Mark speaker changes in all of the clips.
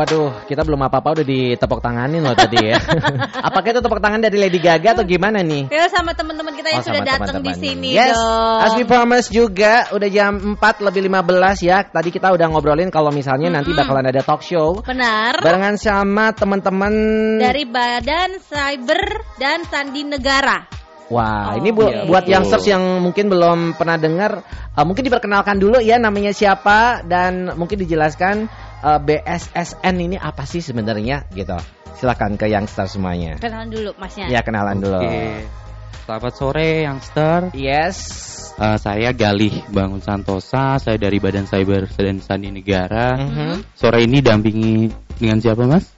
Speaker 1: Waduh, kita belum apa-apa udah ditepuk tanganin loh tadi ya. Apakah itu tepuk tangan dari Lady Gaga atau gimana nih?
Speaker 2: Ya sama teman-teman kita yang
Speaker 1: Oh,
Speaker 2: sudah datang di sini
Speaker 1: yes.
Speaker 2: dong.
Speaker 1: As we promise juga udah jam 4 lebih 15 ya. Tadi kita udah ngobrolin kalau misalnya nanti bakalan ada talk show
Speaker 2: Benar.
Speaker 1: barengan sama teman-teman
Speaker 2: Dari Badan Cyber dan Sandi Negara.
Speaker 1: Wah,
Speaker 2: Oh,
Speaker 1: ini bu-
Speaker 2: iya.
Speaker 1: buat youngsters yang mungkin belum pernah dengar, uh, mungkin diperkenalkan dulu ya namanya siapa dan mungkin dijelaskan uh, BSSN ini apa sih sebenarnya gitu. Silakan ke youngsters semuanya.
Speaker 2: Kenalan dulu masnya.
Speaker 1: Ya kenalan dulu.
Speaker 3: Oke. Selamat sore Youngster.
Speaker 1: Yes.
Speaker 3: Eh, saya Galih Bangun Santosa, saya dari Badan Cyber dan Sandi Negara.
Speaker 1: Mhm.
Speaker 3: Sore ini dampingi dengan siapa Mas?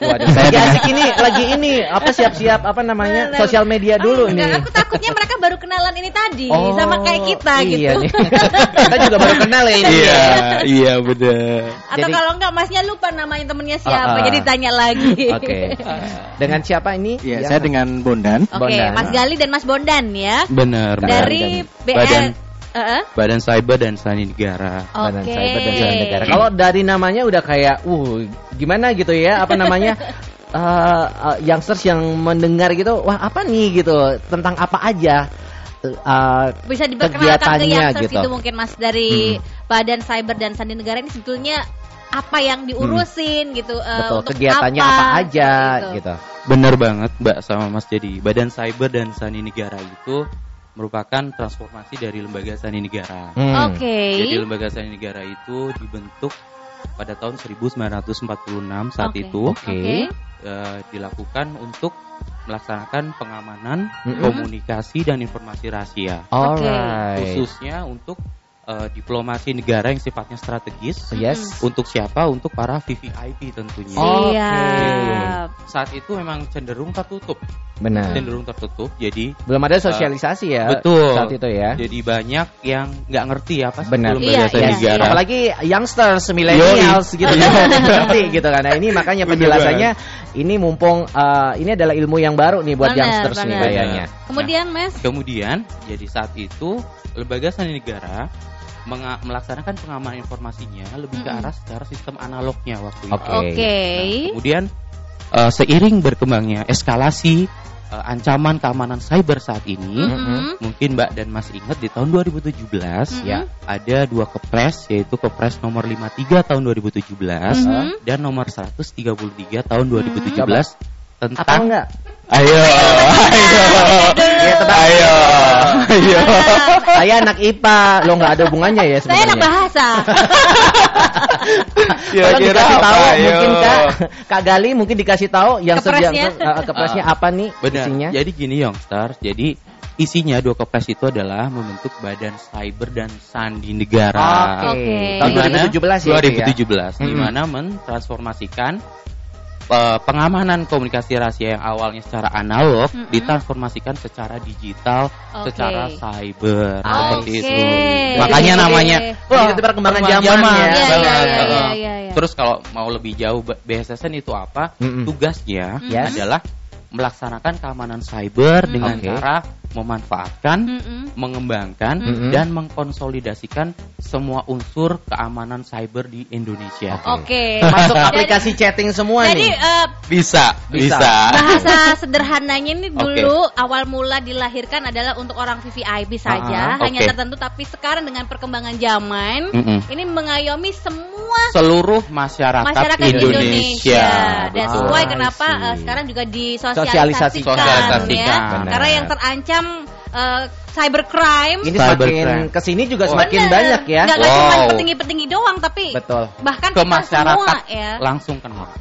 Speaker 1: Waduh, lagi asik ini, lagi ini apa siap-siap apa namanya sosial media dulu
Speaker 2: Oh,
Speaker 1: nih.
Speaker 2: enggak, aku takutnya mereka baru kenalan ini tadi
Speaker 1: Oh,
Speaker 2: sama kayak kita
Speaker 1: iya
Speaker 2: gitu.
Speaker 1: nih. kita juga baru kenal ya ini.
Speaker 3: Iya, iya benar.
Speaker 2: Atau
Speaker 1: Jadi-
Speaker 2: kalau enggak masnya lupa namanya temennya siapa,
Speaker 1: Ah, ah.
Speaker 2: jadi tanya lagi.
Speaker 1: Oke. Dengan siapa ini?
Speaker 4: Ya,
Speaker 1: Yang-
Speaker 4: saya dengan Bondan.
Speaker 2: Oke,
Speaker 1: Bondan.
Speaker 2: Mas Gali dan Mas Bondan ya.
Speaker 3: Benar. benar.
Speaker 2: Dari
Speaker 3: Badan-
Speaker 2: Heeh.
Speaker 3: Badan Cyber dan Sandi Negara.
Speaker 1: Badan
Speaker 2: Oke.
Speaker 1: Cyber dan Sandi Negara. Kalau dari namanya udah kayak, uh, gimana gitu ya? Apa namanya? eh eh, youngsters yang mendengar gitu, wah apa nih gitu? Tentang apa aja? Eh,
Speaker 2: bisa diperkenalkan ke
Speaker 1: kegiatannya
Speaker 2: youngsters
Speaker 1: gitu.
Speaker 2: gitu. mungkin Mas dari
Speaker 1: Hmm.
Speaker 2: Badan Cyber dan Sandi Negara ini sebetulnya apa yang diurusin gitu eh,
Speaker 1: betul.
Speaker 2: untuk
Speaker 1: Kegiatannya apa, aja
Speaker 2: gitu.
Speaker 1: gitu.
Speaker 3: Benar banget Mbak sama Mas jadi Badan Cyber dan Sandi Negara itu merupakan transformasi dari lembaga Sandi Negara.
Speaker 1: Hmm.
Speaker 2: Oke.
Speaker 3: Jadi lembaga sandi negara itu dibentuk pada tahun 1946 saat
Speaker 2: Oke.
Speaker 3: itu
Speaker 1: Oke.
Speaker 2: Oke.
Speaker 3: eh, dilakukan untuk melaksanakan pengamanan,
Speaker 1: Mm-mm.
Speaker 3: komunikasi dan informasi rahasia,
Speaker 2: Oke.
Speaker 1: Alright.
Speaker 3: khususnya untuk eh, diplomasi negara yang sifatnya strategis.
Speaker 1: Yes.
Speaker 3: Untuk siapa? Untuk para VVIP tentunya.
Speaker 1: Oh.
Speaker 2: Siap.
Speaker 3: Saat itu memang cenderung tertutup,
Speaker 1: Benar.
Speaker 3: cenderung tertutup. Jadi
Speaker 1: Belum ada sosialisasi ya.
Speaker 3: betul.
Speaker 1: Saat itu ya.
Speaker 3: Jadi banyak yang nggak ngerti apa sih
Speaker 1: Benar.
Speaker 2: Iya,
Speaker 3: sandi
Speaker 2: iya.
Speaker 3: negara.
Speaker 1: Apalagi youngsters, millennials gitu kan ngerti gitu kan. Nah, ini makanya penjelasannya ini mumpung eh, ini adalah ilmu yang baru nih buat
Speaker 2: Bener,
Speaker 1: youngsters nih
Speaker 2: bener.
Speaker 1: kayaknya.
Speaker 2: Kemudian Mas,
Speaker 3: Kemudian, jadi saat itu lembaga sandi negara melaksanakan pengamanan informasinya lebih ke arah secara sistem analognya waktu itu.
Speaker 1: Oke.
Speaker 3: Nah, kemudian eh, seiring berkembangnya eskalasi eh, ancaman keamanan cyber saat ini,
Speaker 2: Mhm.
Speaker 3: mungkin Mbak dan Mas ingat di tahun 2017
Speaker 2: Mhm.
Speaker 3: ya ada dua kepres yaitu kepres nomor 53 tahun 2017
Speaker 2: Mhm.
Speaker 3: dan nomor 133 tahun 2017
Speaker 1: Apa
Speaker 3: tentang
Speaker 1: enggak?
Speaker 3: ayo ayo
Speaker 1: Ya, tebak.
Speaker 3: ayo ayo
Speaker 1: Saya anak IPA, lo nggak ada hubungannya ya
Speaker 2: Saya anak
Speaker 1: sebenarnya.
Speaker 2: bahasa.
Speaker 1: Tolong
Speaker 3: Kira-kira
Speaker 1: dikasih
Speaker 3: apa,
Speaker 1: tahu
Speaker 3: ayo?
Speaker 1: mungkin Kak Kak Gali mungkin dikasih tahu yang
Speaker 2: Kepresnya.
Speaker 1: sediang eh, kepresnya apa nih
Speaker 3: Benar.
Speaker 1: isinya?
Speaker 3: Jadi gini Youngster, jadi isinya dua kepres itu adalah membentuk Badan Cyber dan Sandi Negara.
Speaker 2: Oke.
Speaker 1: Tahun
Speaker 3: Di mana-
Speaker 1: 2017 ya. itu ya?
Speaker 3: 2017 di mana mentransformasikan eh, pengamanan komunikasi rahasia yang awalnya secara analog
Speaker 2: Mm-mm.
Speaker 3: ditransformasikan secara digital,
Speaker 2: Oke.
Speaker 3: secara cyber
Speaker 1: Oke.
Speaker 3: seperti itu. Makanya namanya
Speaker 1: Wah, itu perkembangan zaman ya.
Speaker 2: Iya, iya,
Speaker 3: banget.
Speaker 2: iya,
Speaker 3: Heeh.
Speaker 2: iya, iya, iya.
Speaker 3: Terus kalau mau lebih jauh BSSN itu apa?
Speaker 1: Mm-mm.
Speaker 3: Tugasnya
Speaker 1: Yes.
Speaker 3: adalah melaksanakan keamanan cyber
Speaker 2: Mm.
Speaker 3: dengan
Speaker 1: Oke.
Speaker 3: cara memanfaatkan,
Speaker 2: Mm-mm.
Speaker 3: mengembangkan
Speaker 1: Mm-mm.
Speaker 3: dan mengkonsolidasikan semua unsur keamanan cyber di Indonesia.
Speaker 2: Oke.
Speaker 1: Masuk
Speaker 2: Jadi-
Speaker 1: aplikasi chatting semua
Speaker 2: Jadi
Speaker 1: nih.
Speaker 2: eh,
Speaker 3: Bisa,
Speaker 1: Bisa.
Speaker 3: bisa.
Speaker 2: bahasa sederhananya ini dulu awal mula dilahirkan adalah untuk orang VVIP saja,
Speaker 3: Ah,
Speaker 2: hanya
Speaker 3: oke.
Speaker 2: tertentu. Tapi sekarang dengan perkembangan zaman,
Speaker 3: Mm-mm.
Speaker 2: ini mengayomi semua
Speaker 3: Seluruh masyarakat,
Speaker 2: masyarakat
Speaker 3: Indonesia.
Speaker 2: Indonesia. That's
Speaker 1: Betul.
Speaker 2: why
Speaker 1: I
Speaker 2: kenapa eh, sekarang juga
Speaker 1: Sosialisasikan.
Speaker 2: disosialisasikan,
Speaker 3: Sosialisasikan.
Speaker 2: ya.
Speaker 1: Benar.
Speaker 2: Karena yang terancam eh, cybercrime
Speaker 1: Ini
Speaker 3: Cybercrime.
Speaker 1: semakin ke sini juga
Speaker 3: Oh.
Speaker 1: semakin
Speaker 2: Bener.
Speaker 1: banyak ya.
Speaker 2: Nggak, nggak cuma
Speaker 3: Wow.
Speaker 2: petinggi-petinggi doang, tapi
Speaker 1: Betul.
Speaker 2: bahkan
Speaker 3: Ke
Speaker 2: kita
Speaker 3: masyarakat
Speaker 2: semua ya.
Speaker 3: langsung.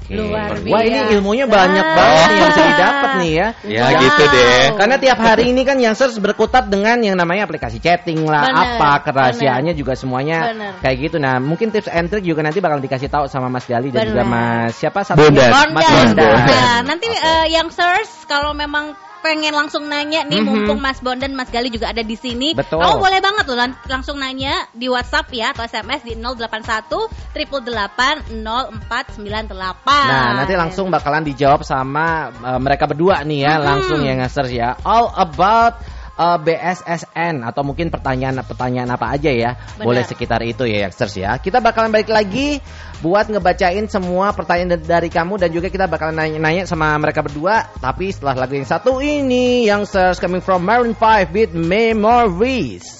Speaker 2: Luar
Speaker 3: Seperti
Speaker 1: Wah ini ilmunya banyak banget nih yang bisa didapat nih ya.
Speaker 3: Ya
Speaker 2: Wow.
Speaker 3: gitu deh.
Speaker 1: Karena tiap hari ini kan yang search berkutat dengan yang namanya aplikasi chatting lah,
Speaker 2: Bener,
Speaker 1: apa kerahasiaannya juga semuanya
Speaker 2: Bener.
Speaker 1: kayak gitu. Nah mungkin tips and trick juga nanti bakal dikasih tahu sama Mas Gali dan
Speaker 2: Bener.
Speaker 1: juga Mas siapa satu
Speaker 3: Bondan.
Speaker 1: Mas
Speaker 2: Bondan.
Speaker 1: Bondan.
Speaker 2: Nah, nanti eh, yang search kalau memang pengen langsung nanya nih
Speaker 1: Mhm.
Speaker 2: mumpung Mas Bondan Mas Gali juga ada di sini.
Speaker 1: Betul.
Speaker 2: Kamu boleh banget lan- langsung nanya di WhatsApp ya atau SMS di 081 888 0498.
Speaker 1: Nah, nanti langsung bakalan dijawab sama uh, mereka berdua nih ya,
Speaker 2: Mhm.
Speaker 1: langsung yang nge-search ya. All about uh, BSSN atau mungkin pertanyaan-pertanyaan apa aja ya.
Speaker 2: Benar.
Speaker 1: Boleh sekitar itu ya Youngsters ya. Kita bakalan balik lagi buat ngebacain semua pertanyaan dari kamu dan juga kita bakalan nanya-nanya sama mereka berdua. Tapi setelah lagu yang satu ini Youngsters coming from Maroon 5 with Memories.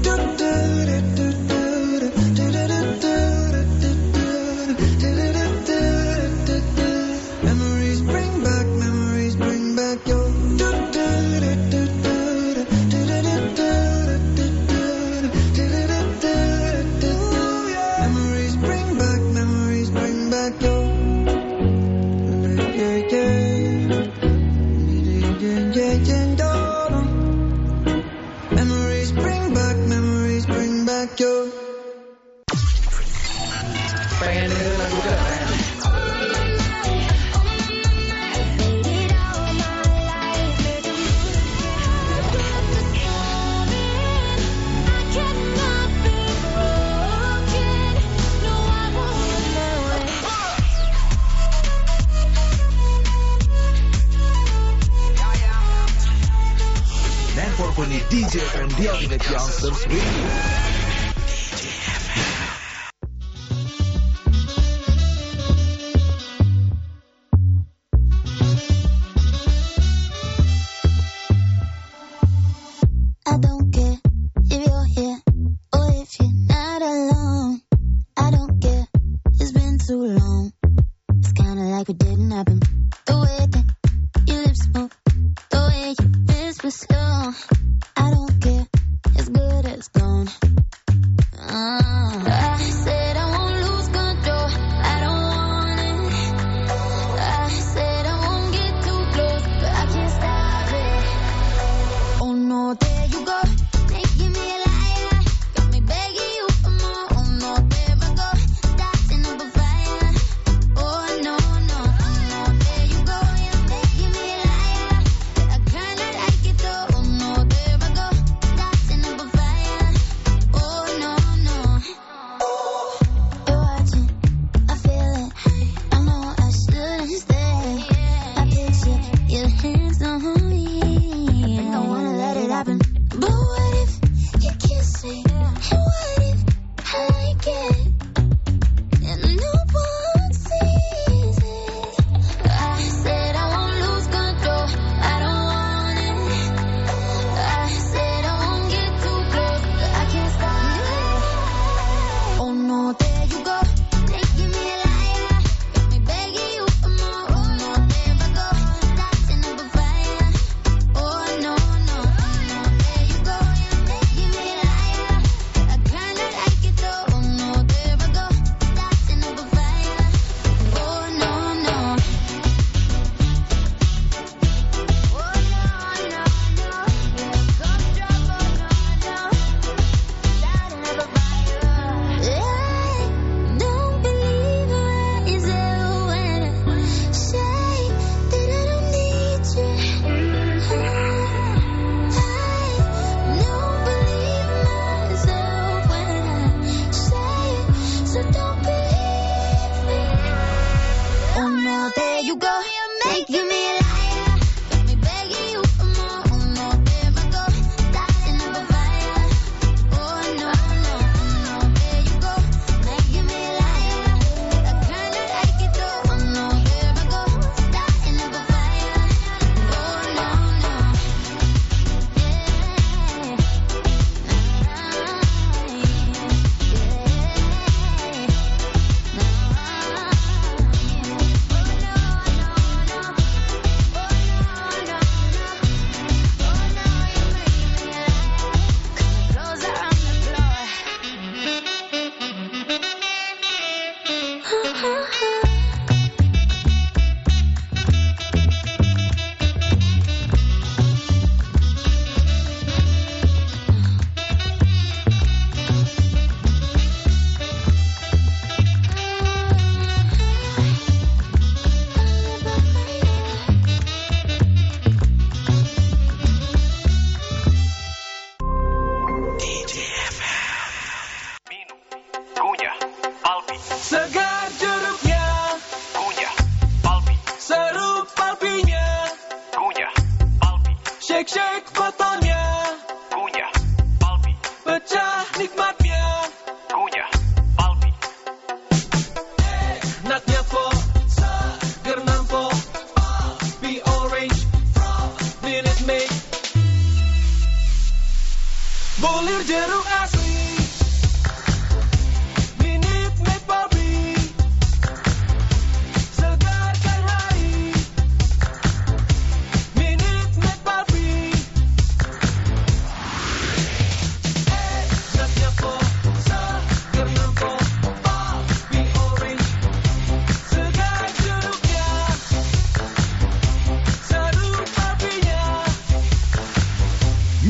Speaker 5: DJ FM The Ultimate Youngsters Radio.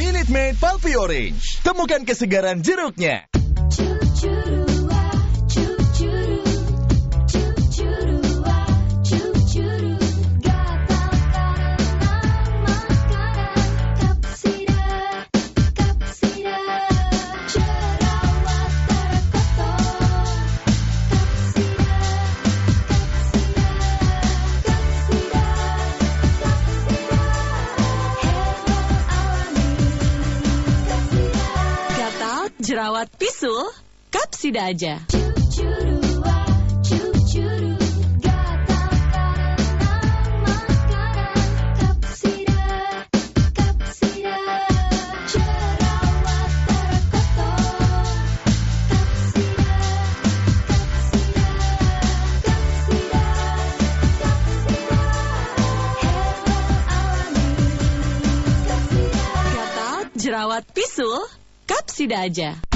Speaker 6: Minute Maid
Speaker 7: Pulpy Orange. Temukan kesegaran jeruknya.
Speaker 8: Jerawat, pisul, kapsida aja. Jerawat, pisul, kapsida aja.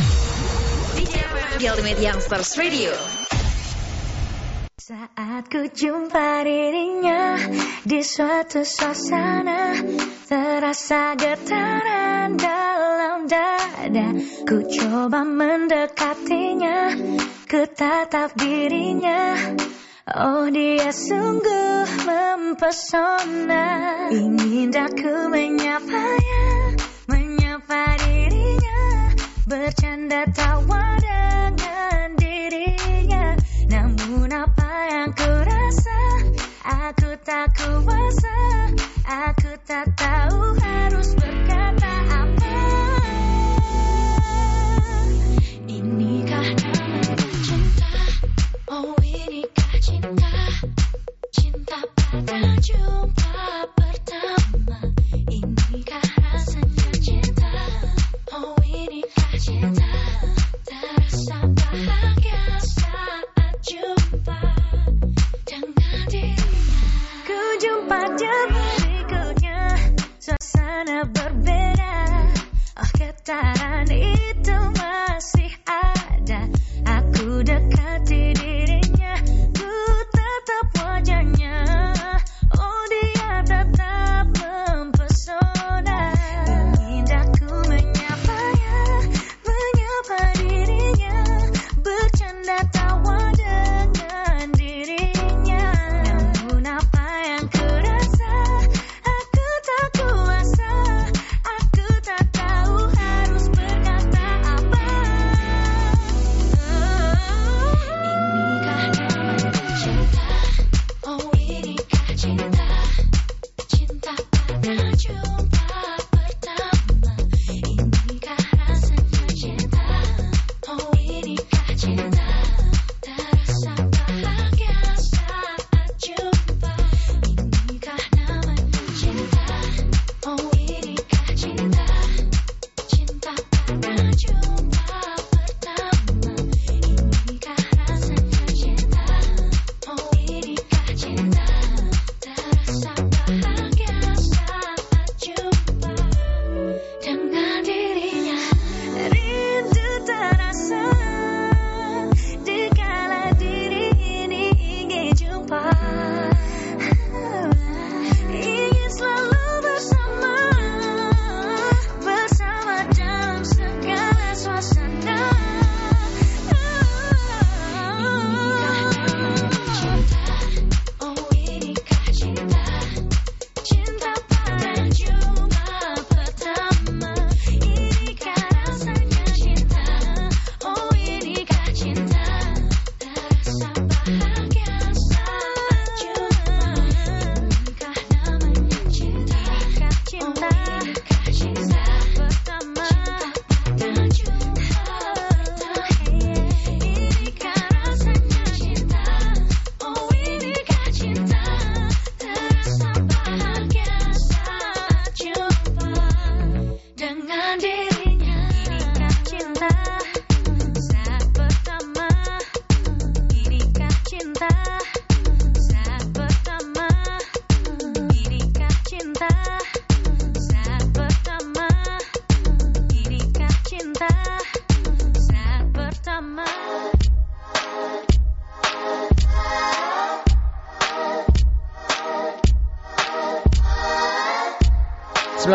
Speaker 9: The Ultimate Youngsters Radio.
Speaker 10: Saat ku jumpa dirinya di suatu suasana Terasa getaran dalam dada. Ku coba mendekatinya Ku tatap dirinya. Oh dia sungguh mempesona. Ingin aku menyapanya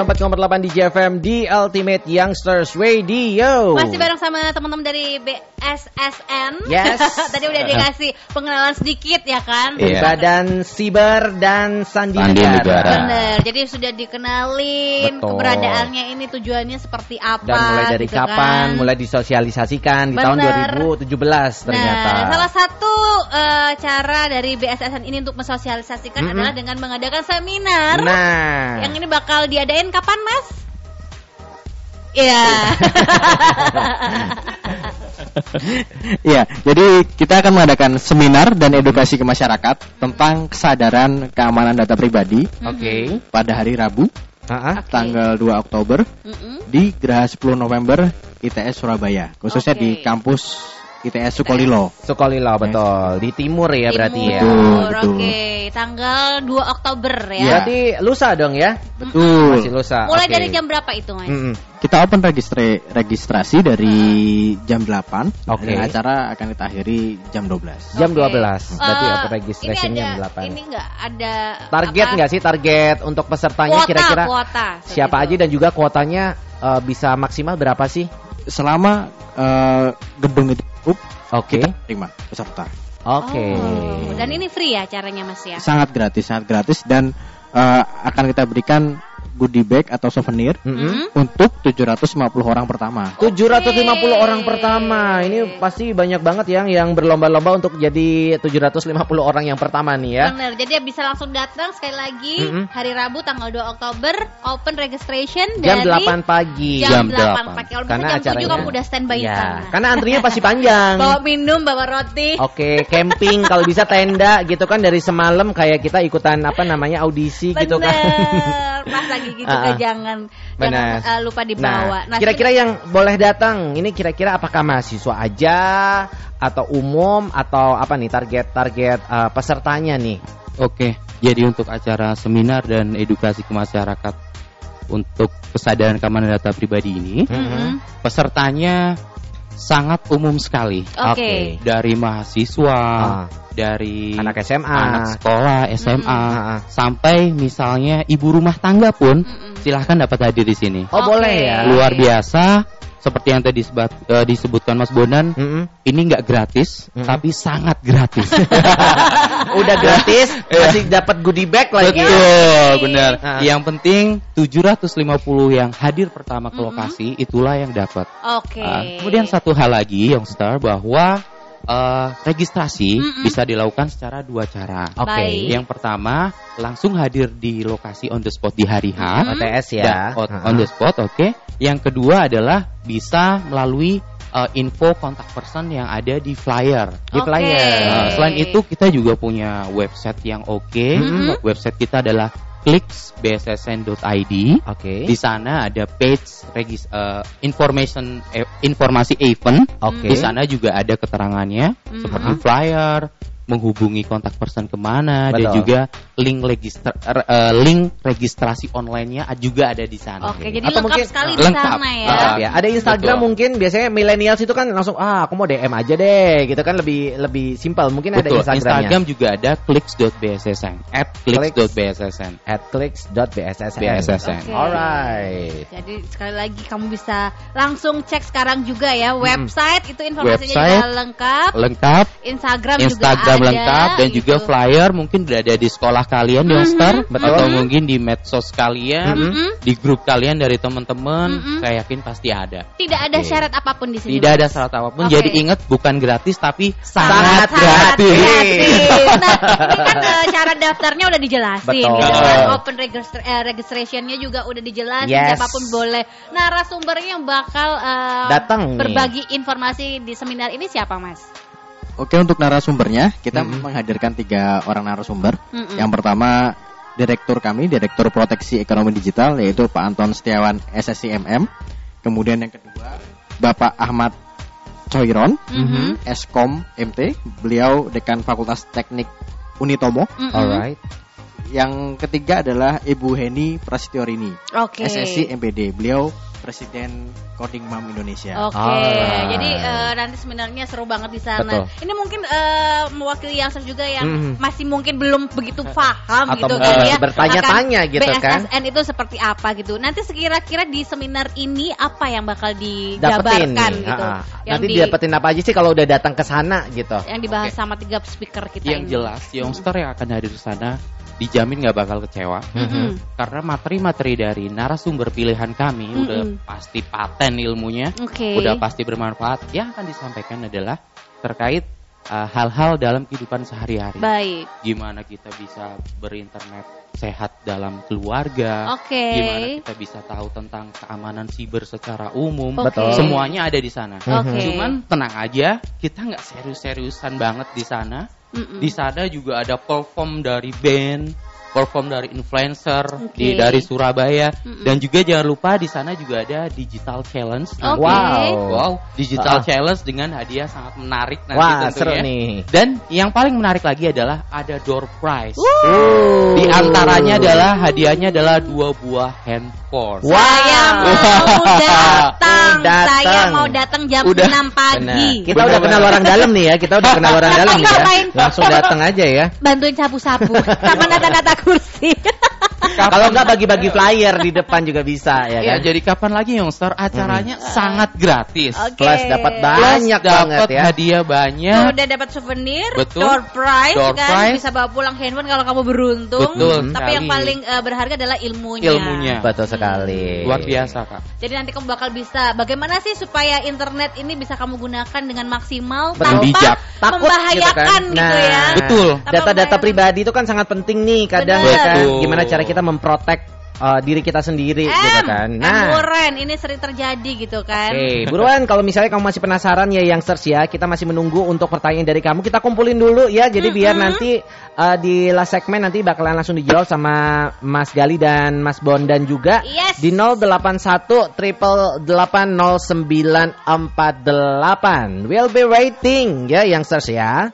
Speaker 1: 94,8 di JFM di Ultimate Youngsters Radio.
Speaker 2: Masih bareng sama teman-teman dari BSSN.
Speaker 1: Yes.
Speaker 2: Tadi udah dikasih pengenalan sedikit ya kan?
Speaker 3: Iya.
Speaker 1: Badan Siber dan Sandi,
Speaker 3: Sandi
Speaker 1: Negara.
Speaker 3: Negara.
Speaker 2: Bener, jadi sudah dikenalin
Speaker 1: Betul.
Speaker 2: keberadaannya ini tujuannya seperti apa
Speaker 1: Dan mulai dari
Speaker 2: gitu
Speaker 1: kapan?
Speaker 2: kan.
Speaker 1: Mulai disosialisasikan di tahun
Speaker 2: Bener.
Speaker 1: 2017 ternyata.
Speaker 2: Nah, salah satu eh, cara dari BSSN ini untuk mensosialisasikan
Speaker 1: Mm-mm.
Speaker 2: adalah dengan mengadakan seminar.
Speaker 1: Nah.
Speaker 2: Yang ini bakal diadain kapan, Mas? Iya.
Speaker 11: Iya, jadi kita akan mengadakan seminar dan edukasi ke masyarakat tentang kesadaran keamanan data pribadi
Speaker 1: Oke.
Speaker 11: pada hari Rabu, tanggal 2 Oktober
Speaker 2: Mm-mm.
Speaker 11: di Geraha 10 November ITS Surabaya, khususnya
Speaker 2: Oke.
Speaker 11: di kampus ITS Sukolilo.
Speaker 1: Sukolilo betul. Di timur ya berarti ya.
Speaker 2: Timur,
Speaker 11: Betul, betul.
Speaker 2: Oke, tanggal 2 Oktober ya.
Speaker 1: Berarti lusa dong ya?
Speaker 11: Betul.
Speaker 1: Masih lusa.
Speaker 2: Mulai dari jam berapa itu, Mas?
Speaker 11: Kita open registre- registrasi dari jam 8
Speaker 1: Oke.
Speaker 11: dan acara akan kita akhiri jam 12.
Speaker 1: Jam
Speaker 2: Oke.
Speaker 1: 12. Berarti
Speaker 2: Eh,
Speaker 1: apa registrationnya
Speaker 2: ini
Speaker 1: jam
Speaker 2: ada,
Speaker 1: 8.
Speaker 2: Ini enggak ada
Speaker 1: Target nggak sih target untuk pesertanya
Speaker 2: Kuota,
Speaker 1: kira-kira
Speaker 2: kuota,
Speaker 1: siapa aja dan juga kuotanya eh, bisa maksimal berapa sih?
Speaker 11: Selama eh, gedung itu cukup,
Speaker 1: Oke.
Speaker 11: kita terima peserta.
Speaker 1: Oke.
Speaker 2: Oh, dan ini free ya caranya, Mas ya?
Speaker 11: Sangat gratis, sangat gratis dan eh, akan kita berikan goodie bag atau souvenir
Speaker 1: Mm-mm.
Speaker 11: untuk 750 orang pertama.
Speaker 1: 750 orang pertama. Ini pasti banyak banget yang yang berlomba-lomba untuk jadi 750 orang yang pertama nih ya.
Speaker 2: Bener, jadi bisa langsung datang sekali lagi
Speaker 1: Mm-mm.
Speaker 2: hari Rabu tanggal 2 Oktober open registration
Speaker 1: Jam
Speaker 2: dari
Speaker 1: 8 pagi.
Speaker 2: jam,
Speaker 3: Jam
Speaker 2: 8 pagi. Kalau
Speaker 1: Karena
Speaker 2: jam 7
Speaker 1: acaranya-
Speaker 2: kamu udah standby
Speaker 1: Ya,
Speaker 2: sana.
Speaker 1: karena antrinya pasti panjang.
Speaker 2: Bawa minum, bawa roti.
Speaker 1: Oke, camping kalau bisa tenda gitu kan dari semalam kayak kita ikutan apa namanya audisi gitu kan.
Speaker 2: Bener, pas lagi gitu
Speaker 1: Ah,
Speaker 2: kan jangan
Speaker 1: Benar.
Speaker 2: jangan eh, lupa dibawa.
Speaker 1: Nah, kira-kira yang boleh datang ini kira-kira apakah mahasiswa aja atau umum atau apa nih target-target eh, pesertanya nih?
Speaker 3: Oke, jadi untuk acara seminar dan edukasi ke masyarakat untuk kesadaran keamanan data pribadi ini,
Speaker 2: Mm-mm.
Speaker 3: pesertanya sangat umum sekali.
Speaker 2: Oke.
Speaker 3: Dari mahasiswa,
Speaker 1: Ah.
Speaker 3: dari
Speaker 1: Anak SMA.
Speaker 3: anak sekolah, SMA,
Speaker 1: Ah, ah.
Speaker 3: sampai misalnya ibu rumah tangga pun
Speaker 2: Mm-mm.
Speaker 3: silahkan dapat hadir di sini.
Speaker 1: Oh,
Speaker 2: Oke.
Speaker 1: boleh ya.
Speaker 3: Luar biasa, seperti yang tadi disebut- eh, disebutkan Mas Bonan,
Speaker 1: Mm-mm.
Speaker 3: ini nggak gratis,
Speaker 1: Mm-mm.
Speaker 3: tapi sangat gratis.
Speaker 1: Udah gratis, masih dapat goodie bag lagi.
Speaker 3: Betul, benar.
Speaker 1: Ah.
Speaker 3: Yang penting 750 yang hadir pertama ke lokasi itulah yang dapat.
Speaker 2: Oke.
Speaker 3: Ah, kemudian satu hal lagi, Youngster, bahwa eh, registrasi
Speaker 2: Mm-mm.
Speaker 3: bisa dilakukan secara dua cara.
Speaker 1: Oke.
Speaker 2: Baik.
Speaker 3: Yang pertama, langsung hadir di lokasi on the spot di hari H.
Speaker 2: Mm-mm.
Speaker 1: OTS ya.
Speaker 3: Dan on, on the spot, oke. Yang kedua adalah bisa melalui eh, info kontak person yang ada di flyer.
Speaker 1: Di flyer.
Speaker 3: Nah, selain itu kita juga punya website yang oke.
Speaker 2: Mhm.
Speaker 3: Website kita adalah kliksbssn.id.
Speaker 1: Oke.
Speaker 3: Di sana ada page regis, eh, information eh, informasi event.
Speaker 1: Oke.
Speaker 3: Di sana juga ada keterangannya
Speaker 2: Mhm.
Speaker 3: seperti flyer, menghubungi kontak person ke mana dan
Speaker 1: Betul.
Speaker 3: juga link registra eh, link registrasi online-nya juga ada di sana.
Speaker 2: Oke, jadi
Speaker 1: Atau
Speaker 2: lengkap
Speaker 1: mungkin-
Speaker 2: sekali di
Speaker 3: lengkap.
Speaker 2: sana ya.
Speaker 1: Lengkap ya. Ada Instagram
Speaker 3: Betul.
Speaker 1: mungkin biasanya millennials itu kan langsung ah aku mau DM aja deh gitu kan lebih lebih simpel. Mungkin ada
Speaker 3: Betul,
Speaker 1: Instagramnya.
Speaker 3: Instagram juga ada clicks.bssn at clicks.bssn
Speaker 1: at clicks.bssn.
Speaker 3: BSSN.
Speaker 2: Oke.
Speaker 1: Alright.
Speaker 2: Jadi sekali lagi kamu bisa langsung cek sekarang juga ya website itu informasinya
Speaker 3: Website.
Speaker 2: juga lengkap.
Speaker 3: lengkap
Speaker 2: Instagram,
Speaker 3: Instagram
Speaker 2: juga ada,
Speaker 3: lengkap dan juga
Speaker 2: gitu.
Speaker 3: flyer mungkin udah ada di sekolah kalian di Youngster
Speaker 1: Betul.
Speaker 3: atau mungkin di medsos kalian
Speaker 2: Mhm.
Speaker 3: di grup kalian dari teman-teman
Speaker 2: Mhm.
Speaker 3: saya yakin pasti ada
Speaker 2: Tidak ada syarat apa pun di sini.
Speaker 3: tidak ada syarat apa pun
Speaker 2: Oke.
Speaker 3: jadi ingat bukan gratis tapi
Speaker 1: Sangat
Speaker 3: sangat,
Speaker 1: gratis.
Speaker 3: gratis
Speaker 2: Nah, ini kan eh, cara daftarnya udah dijelasin
Speaker 1: Betul.
Speaker 2: gitu kan. Open registra- eh, registrationnya juga udah dijelasin
Speaker 1: Yes.
Speaker 2: siapa pun boleh. Narasumbernya yang bakal eh,
Speaker 1: Datang nih.
Speaker 2: berbagi informasi di seminar ini siapa, Mas?
Speaker 11: Oke untuk narasumbernya kita
Speaker 1: Mm-mm.
Speaker 11: menghadirkan tiga orang narasumber.
Speaker 2: Mm-mm.
Speaker 11: Yang pertama direktur kami, direktur proteksi ekonomi digital yaitu Pak Anton Setiawan SSCMM. Kemudian yang kedua Bapak Ahmad Coiron,
Speaker 2: Mhm.
Speaker 11: Eskom MT, beliau dekan Fakultas Teknik Unitomo.
Speaker 2: Mm-mm.
Speaker 1: Alright.
Speaker 11: Yang ketiga adalah Ibu Heni Prasetyorini,
Speaker 2: Oke.
Speaker 11: SSC MPD. Beliau Presiden Coding Mom Indonesia.
Speaker 2: Oke,
Speaker 12: Ah.
Speaker 2: jadi eh, nanti sebenarnya seru banget di sana.
Speaker 12: Betul.
Speaker 2: Ini mungkin eh, mewakili yang juga yang
Speaker 12: Mhm.
Speaker 2: masih mungkin belum begitu paham
Speaker 12: Atau
Speaker 2: gitu
Speaker 12: mungkin
Speaker 2: kan
Speaker 12: masih
Speaker 2: ya.
Speaker 12: bertanya-tanya gitu kan.
Speaker 2: BSSN itu seperti apa gitu. Nanti sekira-kira di seminar ini apa yang bakal
Speaker 12: dapetin
Speaker 2: dijabarkan
Speaker 12: nih.
Speaker 2: gitu.
Speaker 12: ah, ah.
Speaker 2: Yang
Speaker 12: Nanti
Speaker 2: di-
Speaker 12: didapetin apa aja sih kalau udah datang ke sana gitu.
Speaker 2: yang dibahas sama tiga speaker kita
Speaker 3: Yang
Speaker 2: ini.
Speaker 3: jelas, youngster yang akan hadir di sana dijamin nggak bakal kecewa.
Speaker 2: Mhm.
Speaker 3: Karena materi-materi dari narasumber pilihan kami
Speaker 2: Mm-mm.
Speaker 3: udah pasti paten ilmunya,
Speaker 2: Oke.
Speaker 3: udah pasti bermanfaat. Yang akan disampaikan adalah terkait uh, hal-hal dalam kehidupan sehari-hari.
Speaker 2: Baik.
Speaker 3: Gimana kita bisa berinternet sehat dalam keluarga.
Speaker 2: Oke.
Speaker 3: Gimana kita bisa tahu tentang keamanan siber secara umum.
Speaker 2: Betul.
Speaker 3: Semuanya ada di sana.
Speaker 2: Oke.
Speaker 3: Cuman tenang aja, kita nggak serius-seriusan banget di sana.
Speaker 2: Mm-mm.
Speaker 3: Di sana juga ada perform dari band, perform dari influencer
Speaker 2: Oke.
Speaker 3: di dari Surabaya
Speaker 2: Mm-mm.
Speaker 3: dan juga jangan lupa di sana juga ada digital challenge.
Speaker 2: Oke.
Speaker 12: Wow.
Speaker 3: Wow, digital
Speaker 12: Ah.
Speaker 3: challenge dengan hadiah sangat menarik nanti
Speaker 12: Wah,
Speaker 3: tentunya.
Speaker 12: seru nih.
Speaker 3: Dan yang paling menarik lagi adalah ada door prize.
Speaker 12: Uh.
Speaker 3: Di antaranya adalah hadiahnya adalah dua buah handphone.
Speaker 12: Wow.
Speaker 2: Saya mau datang.
Speaker 12: Datang.
Speaker 2: Saya mau datang jam
Speaker 3: Udah.
Speaker 2: 6 pagi.
Speaker 12: Benar. Kita
Speaker 3: Benar,
Speaker 12: udah kenal orang dalam nih ya. Kita udah kenal orang dalam nih ya. Langsung datang aja ya.
Speaker 2: Bantuin sapu-sapu sama nata-nata kursi.
Speaker 12: Kalau nggak bagi-bagi flyer di depan juga bisa ya
Speaker 3: Ya,
Speaker 12: kan.
Speaker 3: jadi kapan lagi Youngster acaranya sangat gratis.
Speaker 2: Oke.
Speaker 12: Plus dapat
Speaker 3: Plus
Speaker 12: banyak banget
Speaker 3: dapat
Speaker 12: ya.
Speaker 3: hadiah banyak.
Speaker 2: Udah dapat souvenir,
Speaker 3: Betul.
Speaker 2: door prize
Speaker 3: Door
Speaker 2: kan,
Speaker 3: prize.
Speaker 2: bisa bawa pulang handphone kalau kamu beruntung.
Speaker 3: Betul
Speaker 2: Tapi
Speaker 3: sekali.
Speaker 2: yang paling eh, berharga adalah ilmunya.
Speaker 3: Ilmunya.
Speaker 12: Betul sekali.
Speaker 3: Luar biasa, Kak.
Speaker 2: Jadi nanti kamu bakal bisa bagaimana sih supaya internet ini bisa kamu gunakan dengan maksimal
Speaker 12: Betul.
Speaker 2: tanpa
Speaker 3: Bijak.
Speaker 12: Takut
Speaker 2: membahayakan
Speaker 12: gitu
Speaker 2: gitu,
Speaker 12: kan.
Speaker 2: ya.
Speaker 12: Nah,
Speaker 3: Betul.
Speaker 2: Tanpa
Speaker 12: Data-data pribadi itu kan sangat penting nih kadang
Speaker 2: Bener.
Speaker 12: ya kan. Gimana cara kita memprotek uh, diri kita sendiri
Speaker 2: M,
Speaker 12: gitu kan.
Speaker 2: M
Speaker 12: Nah,
Speaker 2: Muren, ini sering terjadi gitu kan.
Speaker 12: Oke, buruan kalau misalnya kamu masih penasaran ya yang search ya, kita masih menunggu untuk pertanyaan dari kamu. Kita kumpulin dulu ya, jadi biar nanti uh, di last segmen nanti bakalan langsung dijawab sama Mas Gali dan Mas Bondan juga
Speaker 2: Yes.
Speaker 12: di 081 triple 80948. We'll be waiting ya yang search ya.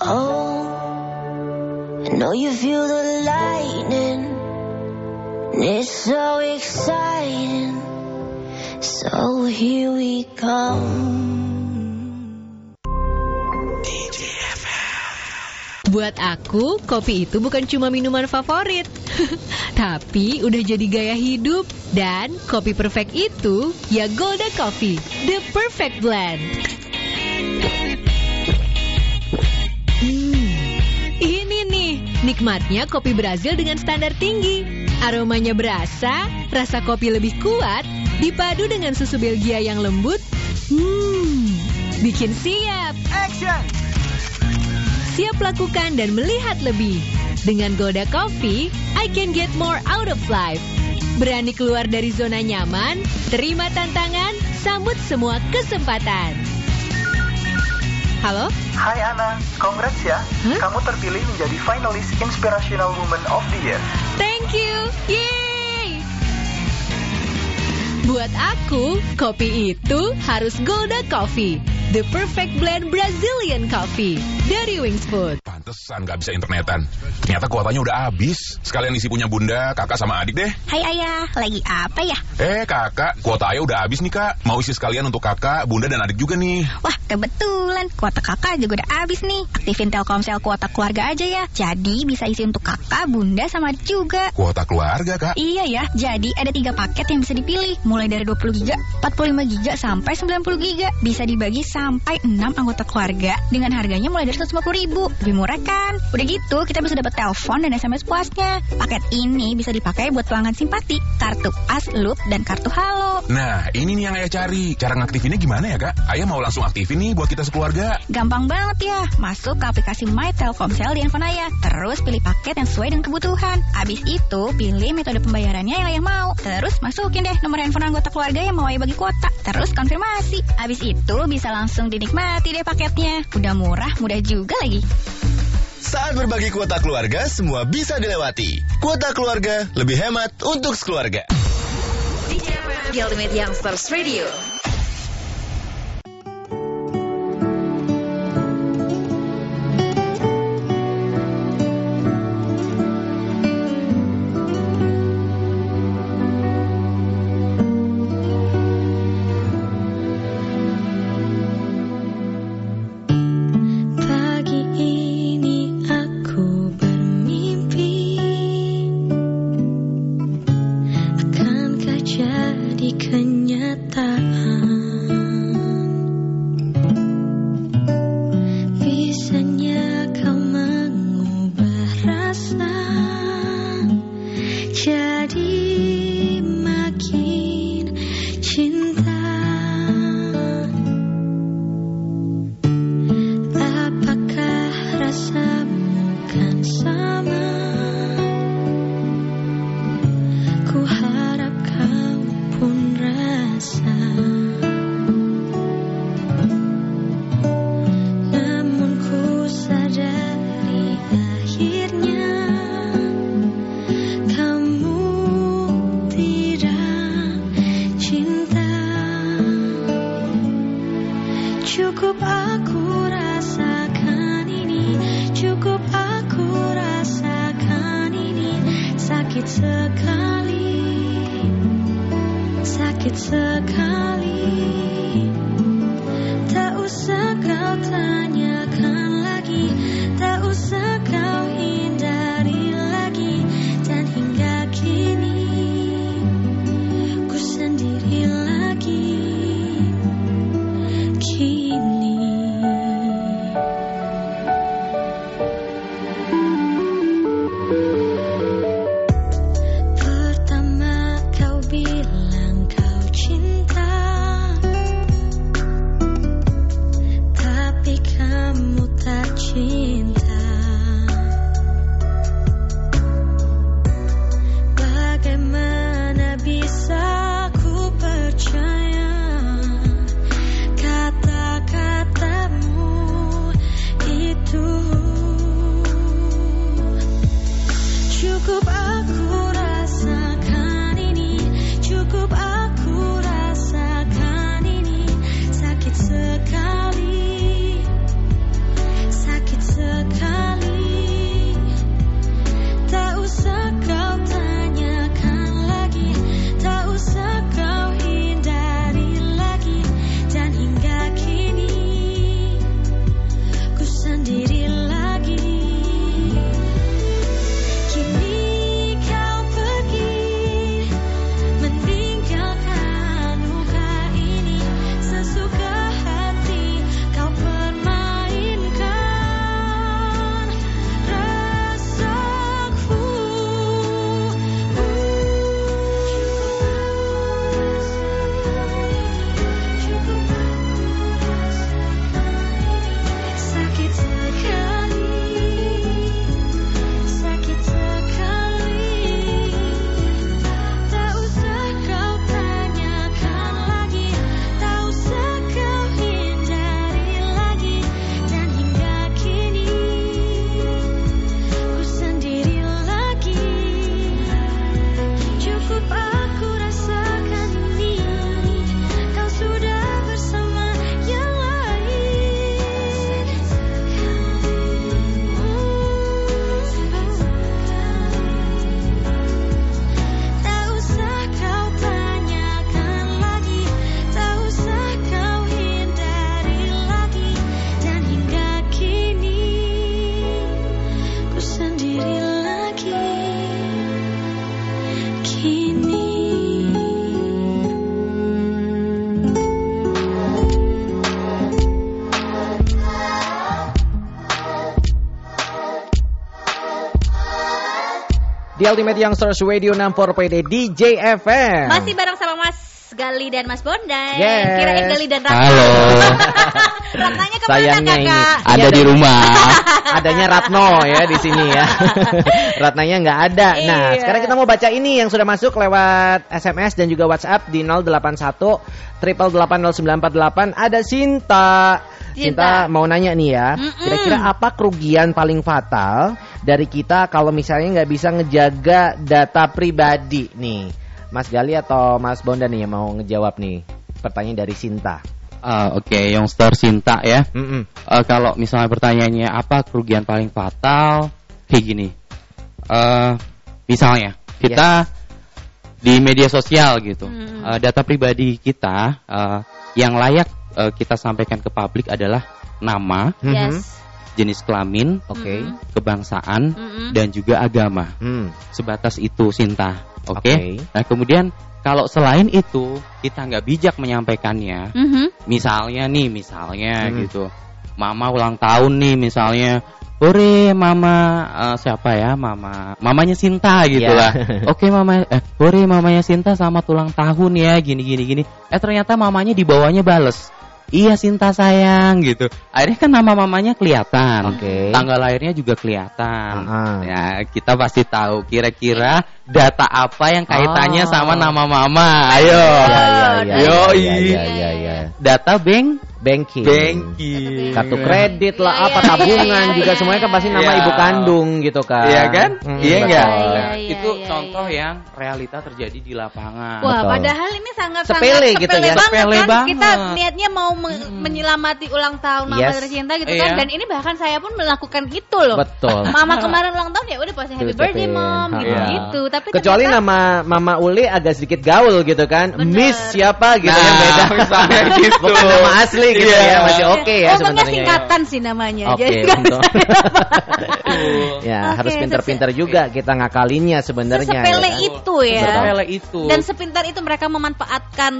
Speaker 13: Oh, I know you feel the lightning. It's so exciting. So here we come.
Speaker 14: Buat aku, kopi itu bukan cuma minuman favorit, tapi udah jadi gaya hidup. Dan kopi perfect itu ya Golda Coffee, the perfect blend. Nikmatnya kopi Brazil dengan standar tinggi. Aromanya berasa, rasa kopi lebih kuat, dipadu dengan susu Belgia yang lembut. Hmm, bikin siap.
Speaker 5: Action!
Speaker 14: Siap lakukan dan melihat lebih. Dengan Golda Coffee, I can get more out of life. Berani keluar dari zona nyaman, terima tantangan, sambut semua kesempatan. Halo?
Speaker 15: Hai Ana, congrats ya. Kamu terpilih menjadi finalis Inspirational Woman of the Year.
Speaker 14: Thank you. Yeay! Buat aku, kopi itu harus Golda Coffee. The perfect blend Brazilian coffee dari Wings Food.
Speaker 16: Pantesan gak bisa internetan. Ternyata kuotanya udah habis. Sekalian isi punya bunda, kakak sama adik deh.
Speaker 17: Hai ayah, lagi apa ya?
Speaker 16: Eh kakak, kuota ayah udah habis nih kak. Mau isi sekalian untuk kakak, bunda dan adik juga nih.
Speaker 17: Wah, kebetulan kuota kakak juga udah habis nih. Aktifin Telkomsel kuota keluarga aja ya. Jadi bisa isi untuk kakak, bunda, sama adik juga.
Speaker 16: Kuota keluarga kak.
Speaker 17: Iya ya, jadi ada tiga paket yang bisa dipilih. Mulai dari 20 giga, 45 giga, sampai 90 giga. Bisa dibagi sampai 6 anggota keluarga. Dengan harganya mulai dari 150 ribu. Lebih murah kan? Udah gitu, kita bisa dapat telepon dan SMS puasnya. Paket ini bisa dipakai buat pelanggan simpati, kartu as, loop, dan kartu halo.
Speaker 16: Nah, ini nih yang ayah cari. Cara ngaktifinnya gimana ya kak? Ayah mau langsung aktifin nih buat kita sekeluarga.
Speaker 17: Gampang banget ya. Masuk ke aplikasi My Telkomsel di handphone ayah. Terus pilih paket yang sesuai dengan kebutuhan. Abis itu pilih metode pembayarannya yang ayah mau. Terus masukin deh nomor handphone anggota keluarga yang mau ayah bagi kuota. Terus konfirmasi. Abis itu bisa langsung Langsung dinikmati deh paketnya. Udah murah, mudah juga lagi.
Speaker 7: Saat berbagi kuota keluarga, semua bisa dilewati. Kuota keluarga lebih hemat untuk sekeluarga.
Speaker 10: Di Ultimate Youngsters Radio.
Speaker 1: Di Ultimate Youngsters Radio 64 PD DJ FM.
Speaker 2: Masih bareng sama Gali dan Mas Bondan.
Speaker 1: Yes.
Speaker 2: Kirain Gali dan Ratna.
Speaker 3: Halo.
Speaker 2: Ratnanya ke mana
Speaker 1: Sayangnya ini
Speaker 2: kakak?
Speaker 3: Ada di rumah.
Speaker 1: adanya Ratno ya di sini ya. Ratnanya nggak ada. Nah,
Speaker 2: Iya.
Speaker 1: sekarang kita mau baca ini yang sudah masuk lewat SMS dan juga WhatsApp di 081 8880948 ada Sinta. Sinta mau nanya nih ya,
Speaker 2: Mm-mm.
Speaker 1: kira-kira apa kerugian paling fatal dari kita kalau misalnya nggak bisa ngejaga data pribadi nih? Mas Gali atau Mas Bondan nih yang mau ngejawab nih pertanyaan dari Sinta.
Speaker 3: Ah, Oke, Youngster Sinta ya. Eh, kalau misalnya pertanyaannya apa kerugian paling fatal, kayak gini. Eh, misalnya kita di media sosial gitu,
Speaker 2: Hmm.
Speaker 3: eh, data pribadi kita eh, yang layak eh, kita sampaikan ke publik adalah nama.
Speaker 2: Yes.
Speaker 3: jenis kelamin,
Speaker 1: Oke.
Speaker 3: kebangsaan,
Speaker 2: Mm-mm.
Speaker 3: dan juga agama.
Speaker 1: Hmm.
Speaker 3: Sebatas itu, Sinta. Oke.
Speaker 1: Oke.
Speaker 3: Nah, kemudian kalau selain itu kita nggak bijak menyampaikannya,
Speaker 2: Mhm.
Speaker 3: misalnya nih, misalnya
Speaker 1: Hmm.
Speaker 3: gitu, Mama ulang tahun nih, misalnya, Hore Mama eh, siapa ya Mama Mamanya Sinta gitu
Speaker 1: Ya.
Speaker 3: lah Oke Mama eh, Hore Mamanya Sinta selamat ulang tahun ya Gini gini gini Eh ternyata mamanya di bawahnya bales Iya Sinta sayang gitu Akhirnya kan nama mamanya kelihatan
Speaker 1: Oke.
Speaker 3: Tanggal lahirnya juga kelihatan
Speaker 1: Ah.
Speaker 3: Ya kita pasti tahu Kira-kira data apa yang kaitannya
Speaker 1: Oh.
Speaker 3: sama nama mama Ayo
Speaker 1: Ya, ya, ya,
Speaker 3: Yoi.
Speaker 1: ya, ya, ya, ya.
Speaker 3: Data bank
Speaker 1: Banking.
Speaker 3: Banking
Speaker 1: Kartu kredit lah,
Speaker 2: Iya,
Speaker 1: apa
Speaker 2: iya,
Speaker 1: tabungan
Speaker 2: iya,
Speaker 1: juga semuanya kan pasti nama ibu kandung gitu kan.
Speaker 3: Iya kan?
Speaker 1: Mm,
Speaker 3: iya enggak?
Speaker 2: Iya,
Speaker 3: Nah,
Speaker 2: iya,
Speaker 3: itu
Speaker 2: iya,
Speaker 3: contoh yang realita terjadi di lapangan.
Speaker 2: Wah,
Speaker 1: Betul.
Speaker 2: padahal ini sangat
Speaker 1: Sepele
Speaker 2: sangat
Speaker 1: gitu ya.
Speaker 2: banget
Speaker 3: Sepele
Speaker 2: kan.
Speaker 3: banget.
Speaker 2: Kita niatnya mau me- menyelamati ulang tahun Mama
Speaker 1: Yes.
Speaker 2: tercinta gitu kan. Dan ini bahkan saya pun melakukan itu loloh.
Speaker 1: Betul.
Speaker 2: Mama kemarin ulang tahun ya udah pasti happy birthday mom gitu-gitu. Tapi
Speaker 1: Kecuali nama Mama Uli agak sedikit gaul gitu kan. Miss siapa gitu
Speaker 3: Nah,
Speaker 1: yang beda.
Speaker 3: misalnya gitu.
Speaker 1: Bukan nama asli gitu
Speaker 3: Iya.
Speaker 1: ya, masih oke ya
Speaker 2: Untungnya
Speaker 1: sebenarnya.
Speaker 2: singkatan sih namanya.
Speaker 1: Oke,
Speaker 2: Jadi nggak
Speaker 1: untung. Ya,
Speaker 2: Oke,
Speaker 1: harus pinter-pinter juga kita ngakalinnya sebenarnya.
Speaker 2: Sesepele
Speaker 1: ya kan?
Speaker 2: itu ya.
Speaker 3: Sepele itu.
Speaker 2: Dan sepintar itu mereka memanfaatkan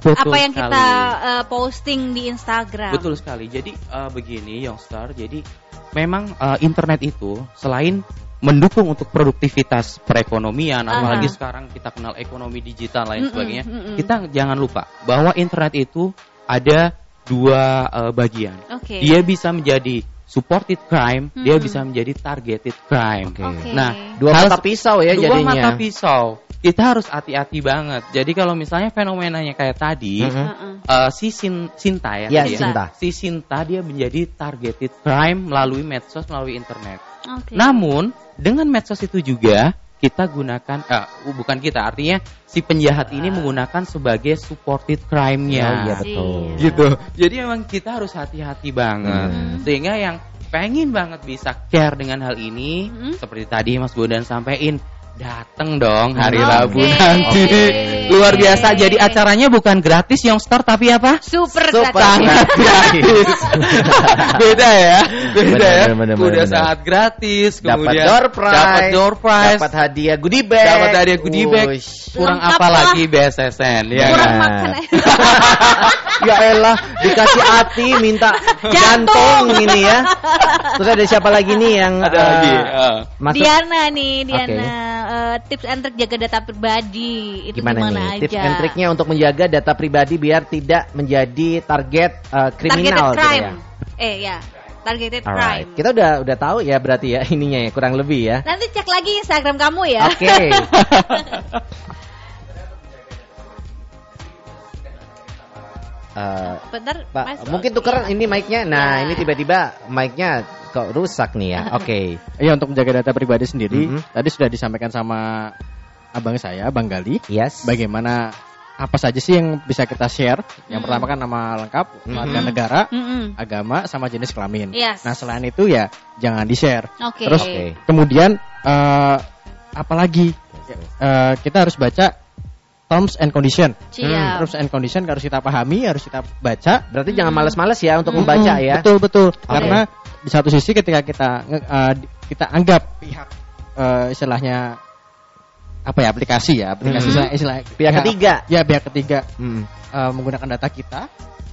Speaker 3: Betul
Speaker 2: apa yang
Speaker 3: sekali.
Speaker 2: kita uh, posting di Instagram.
Speaker 3: Betul sekali. Jadi eh, begini, Youngstar. Jadi memang eh, internet itu selain mendukung untuk produktivitas perekonomian,
Speaker 2: Aha.
Speaker 3: apalagi sekarang kita kenal ekonomi digital lain
Speaker 2: Mm-mm,
Speaker 3: sebagainya.
Speaker 2: mm-mm.
Speaker 3: Kita jangan lupa bahwa internet itu ada dua eh, bagian.
Speaker 2: Oke.
Speaker 3: Dia bisa menjadi supported crime, dia
Speaker 2: Mm-mm.
Speaker 3: bisa menjadi targeted crime.
Speaker 2: Oke.
Speaker 3: Nah,
Speaker 1: Dua
Speaker 3: hal-
Speaker 1: mata pisau ya
Speaker 3: dua
Speaker 1: jadinya.
Speaker 3: mata pisau. Kita harus hati-hati banget. Jadi kalau misalnya fenomenanya kayak tadi,
Speaker 1: Mhm.
Speaker 2: Heeh.
Speaker 3: eh, si Sin- Sinta ya,
Speaker 1: Ya,
Speaker 3: tadi
Speaker 1: Sinta.
Speaker 3: si Sinta dia menjadi targeted crime melalui medsos, melalui internet.
Speaker 2: Oke.
Speaker 3: Namun dengan medsos itu juga kita gunakan, eh, bukan kita, artinya si penjahat ini menggunakan sebagai supported crime-nya.
Speaker 1: Oh, iya betul.
Speaker 3: Gitu. Jadi memang kita harus hati-hati banget.
Speaker 1: Hmm.
Speaker 3: Sehingga yang pengen banget bisa care dengan hal ini,
Speaker 2: Hmm.
Speaker 3: seperti tadi Mas Bondan sampaikan, dateng dong hari
Speaker 2: Oke.
Speaker 3: Rabu nanti.
Speaker 2: Oke.
Speaker 3: Luar biasa. Jadi acaranya bukan gratis Youngstar tapi apa?
Speaker 2: Super,
Speaker 1: Super.
Speaker 2: gratis.
Speaker 3: Sangat gratis. Beda ya. Beda
Speaker 1: Benar,
Speaker 3: ya.
Speaker 1: benar, benar,
Speaker 3: Udah gratis.
Speaker 1: Dapat door prize,
Speaker 3: Dapat door prize.
Speaker 1: dapat hadiah goodie bag,
Speaker 3: Dapat hadiah goodie bag.
Speaker 1: Wush.
Speaker 3: Kurang
Speaker 2: Lengkap
Speaker 3: apa
Speaker 2: lah.
Speaker 3: lagi BSSN ya
Speaker 2: Kurang
Speaker 3: kan?
Speaker 2: makan.
Speaker 1: ya elah dikasih hati minta jantung ini ya. Terus ada siapa lagi nih yang
Speaker 3: Ada
Speaker 1: eh,
Speaker 3: lagi. eh.
Speaker 1: masuk
Speaker 2: Diana nih, Diana.
Speaker 1: Oke.
Speaker 2: Eh, tips and trick jaga data pribadi itu
Speaker 1: gimana,
Speaker 2: gimana,
Speaker 1: nih
Speaker 2: aja?
Speaker 1: tips and triknya untuk menjaga data pribadi biar tidak menjadi target eh, kriminal
Speaker 2: Targeted
Speaker 1: gitu ya.
Speaker 2: Eh ya, targeted
Speaker 1: Alright.
Speaker 2: crime.
Speaker 1: Kita udah udah tahu ya berarti ya ininya ya kurang lebih ya.
Speaker 2: Nanti cek lagi Instagram kamu ya.
Speaker 1: Oke. Eh,
Speaker 2: Bentar,
Speaker 1: Pak,
Speaker 2: Mas.
Speaker 1: mungkin tuker ini mic-nya. Nah,
Speaker 2: Ya.
Speaker 1: ini tiba-tiba mic-nya kok rusak nih ya. Oke.
Speaker 11: Iya untuk menjaga data pribadi sendiri,
Speaker 1: Mhm.
Speaker 11: tadi sudah disampaikan sama abang saya, Bang Gali.
Speaker 1: Yes.
Speaker 11: Bagaimana apa saja sih yang bisa kita share? Yang
Speaker 2: Mhm.
Speaker 11: pertama kan nama lengkap, warga
Speaker 1: Mhm.
Speaker 11: negara,
Speaker 2: Mm-mm.
Speaker 11: agama, sama jenis kelamin.
Speaker 2: Yes.
Speaker 11: Nah selain itu ya jangan di share.
Speaker 2: Oke.
Speaker 11: Terus
Speaker 1: Oke.
Speaker 11: kemudian eh apalagi Eh, kita harus baca terms and condition.
Speaker 2: Siap.
Speaker 11: Terms and condition harus kita pahami, harus kita baca.
Speaker 1: Berarti jangan males-males ya untuk
Speaker 11: Mm-mm,
Speaker 1: membaca ya.
Speaker 11: Betul betul.
Speaker 1: Oke.
Speaker 11: Karena di satu sisi ketika kita eh, di- kita anggap pihak eh, istilahnya apa ya aplikasi ya aplikasi
Speaker 1: Mhm.
Speaker 11: istilah, istilah
Speaker 1: Pihak ketiga.
Speaker 11: ya pihak ketiga
Speaker 1: Hmm.
Speaker 11: eh, menggunakan data kita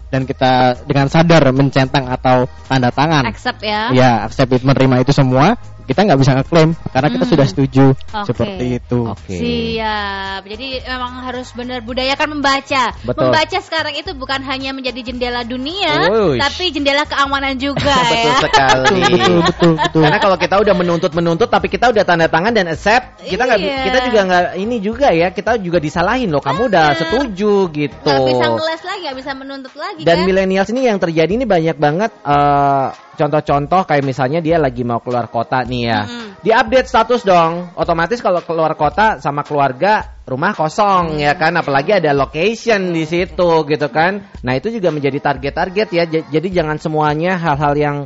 Speaker 11: dan kita dengan sadar mencentang atau tanda tangan
Speaker 2: Accept ya.
Speaker 11: ya accept it, menerima itu semua kita nggak bisa ngeklaim karena kita
Speaker 2: Hmm.
Speaker 11: sudah setuju
Speaker 2: Oke.
Speaker 11: seperti itu.
Speaker 2: Siap. Jadi memang harus benar budayakan membaca.
Speaker 11: Betul.
Speaker 2: Membaca sekarang itu bukan hanya menjadi jendela dunia,
Speaker 1: Wush.
Speaker 2: tapi jendela keamanan juga
Speaker 1: Betul
Speaker 2: ya.
Speaker 1: sekali.
Speaker 11: betul, betul, betul.
Speaker 1: Karena kalau kita udah menuntut menuntut, tapi kita udah tanda tangan dan accept, kita nggak,
Speaker 2: Iya.
Speaker 1: kita juga nggak ini juga ya, kita juga disalahin loh. Kamu udah setuju gitu.
Speaker 2: Nggak bisa ngeles lagi, nggak bisa menuntut lagi
Speaker 1: Dan
Speaker 2: kan?
Speaker 1: milenials ini yang terjadi ini banyak banget eh, contoh-contoh kayak misalnya dia lagi mau keluar kota nih ya. Di update status dong. Otomatis kalau keluar kota sama keluarga rumah kosong ya kan apalagi ada location di situ gitu kan. Nah, itu juga menjadi target-target ya. Jadi jangan semuanya hal-hal yang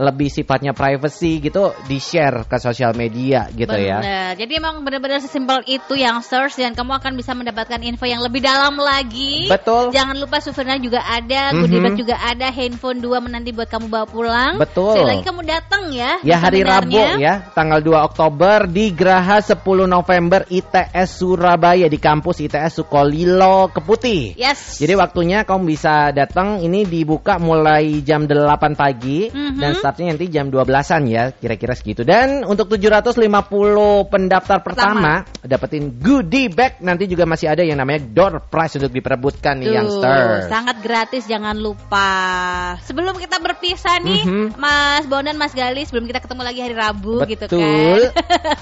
Speaker 1: lebih sifatnya privacy gitu di-share ke sosial media gitu ya.
Speaker 2: Bener. Jadi emang benar-benar sesimpel itu yang search dan kamu akan bisa mendapatkan info yang lebih dalam lagi.
Speaker 1: Betul.
Speaker 2: Jangan lupa souvenir juga ada,
Speaker 1: Mhm.
Speaker 2: goodie bag juga ada, handphone dua menanti buat kamu bawa pulang.
Speaker 1: Betul.
Speaker 2: Sekali lagi kamu datang ya.
Speaker 1: Ya hari Rabu ya, tanggal 2 Oktober di Graha 10 November ITS Surabaya di kampus ITS Sukolilo Keputih.
Speaker 2: Yes.
Speaker 1: Jadi waktunya kamu bisa datang ini dibuka mulai jam 8 pagi
Speaker 2: Mhm.
Speaker 1: dan startnya nanti jam 12-an ya, kira-kira segitu. Dan untuk 750 pendaftar pertama, dapetin goodie bag nanti juga masih ada yang namanya door prize untuk diperebutkan nih
Speaker 2: Tuh,
Speaker 1: youngsters.
Speaker 2: sangat gratis jangan lupa. Sebelum kita berpisah nih,
Speaker 1: Mhm.
Speaker 2: Mas Bondan, Mas Gali, sebelum kita ketemu lagi hari Rabu gitu kan.
Speaker 1: Betul.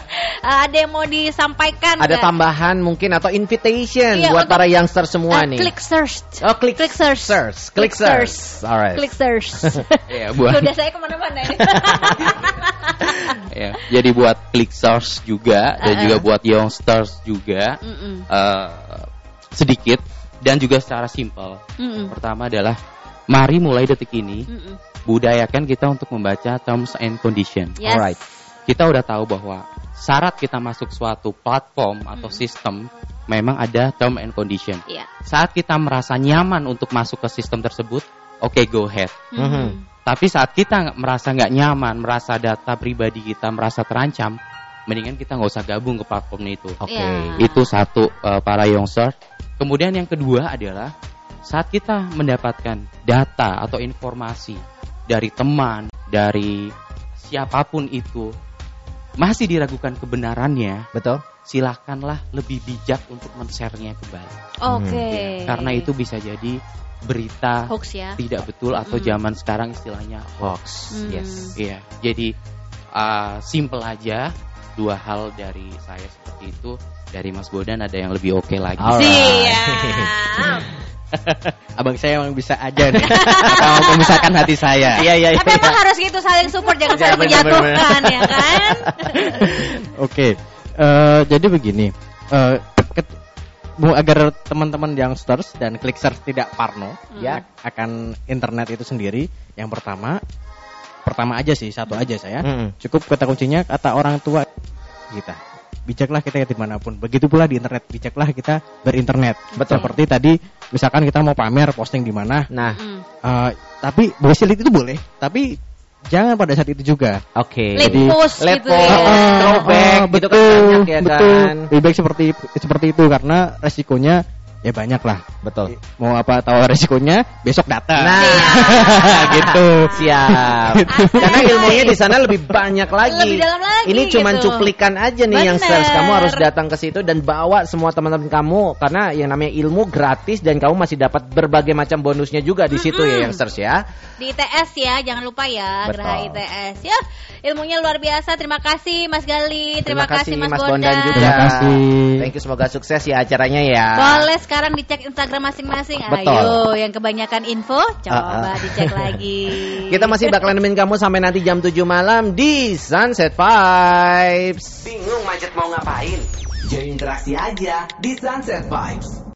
Speaker 2: Ada yang mau disampaikan
Speaker 1: Ada
Speaker 2: nggak?
Speaker 1: tambahan mungkin atau invitation
Speaker 2: Iya,
Speaker 1: buat
Speaker 2: untuk-
Speaker 1: para youngster semua
Speaker 2: Eh,
Speaker 1: nih.
Speaker 2: Klik search.
Speaker 1: Oh, klik,
Speaker 2: Klik search.
Speaker 1: search. Klik
Speaker 2: search.
Speaker 1: Alright.
Speaker 2: Klik search.
Speaker 3: Ya, buat
Speaker 2: Udah saya ke mana-mana ini.
Speaker 3: ya. Jadi buat Clickstars juga dan
Speaker 2: Uh-uh.
Speaker 3: juga buat Youngsters juga
Speaker 2: Mm-mm.
Speaker 3: eh, sedikit dan juga secara simpel.
Speaker 2: Mm-mm.
Speaker 3: Pertama adalah mari mulai detik ini
Speaker 2: Mm-mm.
Speaker 3: budayakan kita untuk membaca terms and condition.
Speaker 2: Yes. Alright.
Speaker 3: Kita udah tahu bahwa syarat kita masuk suatu platform atau sistem memang ada term and condition.
Speaker 2: Iya.
Speaker 3: Saat kita merasa nyaman untuk masuk ke sistem tersebut, oke go ahead.
Speaker 2: Mhm.
Speaker 3: Tapi saat kita nggak- merasa nggak nyaman, merasa data pribadi kita merasa terancam, mendingan kita nggak usah gabung ke platform itu.
Speaker 1: Oke.
Speaker 2: Iya.
Speaker 3: Itu satu eh, para youngster. Kemudian yang kedua adalah saat kita mendapatkan data atau informasi dari teman, dari siapa pun itu masih diragukan kebenarannya,
Speaker 1: betul.
Speaker 3: Silakanlah lebih bijak untuk men-share-nya kembali.
Speaker 2: Oke.
Speaker 3: Karena itu bisa jadi berita
Speaker 2: Hoax ya.
Speaker 3: tidak betul atau
Speaker 2: Mm-mm.
Speaker 3: zaman sekarang istilahnya hoax.
Speaker 2: Hmm.
Speaker 3: Yes. Iya. Jadi uh, simple aja dua hal dari saya seperti itu. Dari Mas Bodan ada yang lebih oke lagi.
Speaker 2: Siap.
Speaker 11: Abang saya emang bisa aja nih. Apa mau memisahkan hati saya?
Speaker 1: Iya iya
Speaker 2: Tapi emang harus gitu saling support jangan
Speaker 11: Ya,
Speaker 2: saling
Speaker 11: bener, bener,
Speaker 2: menjatuhkan ya kan?
Speaker 11: Oke, eh, jadi begini, eh, ket- bu- agar teman-teman yang stars dan clickers tidak parno
Speaker 1: Ya.
Speaker 11: akan internet itu sendiri, yang pertama, pertama aja sih, satu aja saya,
Speaker 1: Mm-mm.
Speaker 11: cukup kata kuncinya kata orang tua kita. Bijaklah kita di mana pun. Begitu pula di internet. Bijaklah kita berinternet.
Speaker 1: Betul.
Speaker 11: Seperti tadi, misalkan kita mau pamer posting di mana.
Speaker 1: Nah,
Speaker 11: eh, tapi bullshit itu boleh. Tapi jangan pada saat itu juga.
Speaker 1: Oke.
Speaker 2: Late
Speaker 11: Jadi-
Speaker 2: post gitu ya.
Speaker 1: throwback
Speaker 11: Ah,
Speaker 1: gitu
Speaker 11: betul,
Speaker 1: kan banyak ya
Speaker 11: betul.
Speaker 1: kan.
Speaker 11: Lebih baik seperti seperti itu karena resikonya ya banyak lah.
Speaker 1: Betul.
Speaker 11: Mau apa tahu resikonya besok datang.
Speaker 1: Nah,
Speaker 11: gitu.
Speaker 1: Siap. Karena ilmunya di sana lebih banyak lagi.
Speaker 2: Lebih dalam lagi
Speaker 1: Ini cuman
Speaker 2: gitu.
Speaker 1: cuplikan aja nih
Speaker 2: Bener.
Speaker 1: yang search. Kamu harus datang ke situ dan bawa semua teman-teman kamu karena yang namanya ilmu gratis dan kamu masih dapat berbagai macam bonusnya juga di situ ya yang search ya.
Speaker 2: Di ITS ya, jangan lupa ya,
Speaker 1: Betul.
Speaker 2: Geraha ITS ya. Ilmunya luar biasa. Terima kasih Mas Gali, terima, kasih Mas,
Speaker 1: Bondan
Speaker 2: Bondan
Speaker 1: juga.
Speaker 11: Terima kasih.
Speaker 1: Thank you semoga sukses ya acaranya ya.
Speaker 2: Boleh sekarang dicek Instagram masing-masing. Ayo, yang kebanyakan info coba
Speaker 1: uh -uh.
Speaker 2: dicek lagi.
Speaker 1: Kita masih bakal nemenin kamu sampai nanti jam 7 malam di Sunset Vibes.
Speaker 5: Bingung macet mau ngapain? Jadi interaksi aja di Sunset Vibes.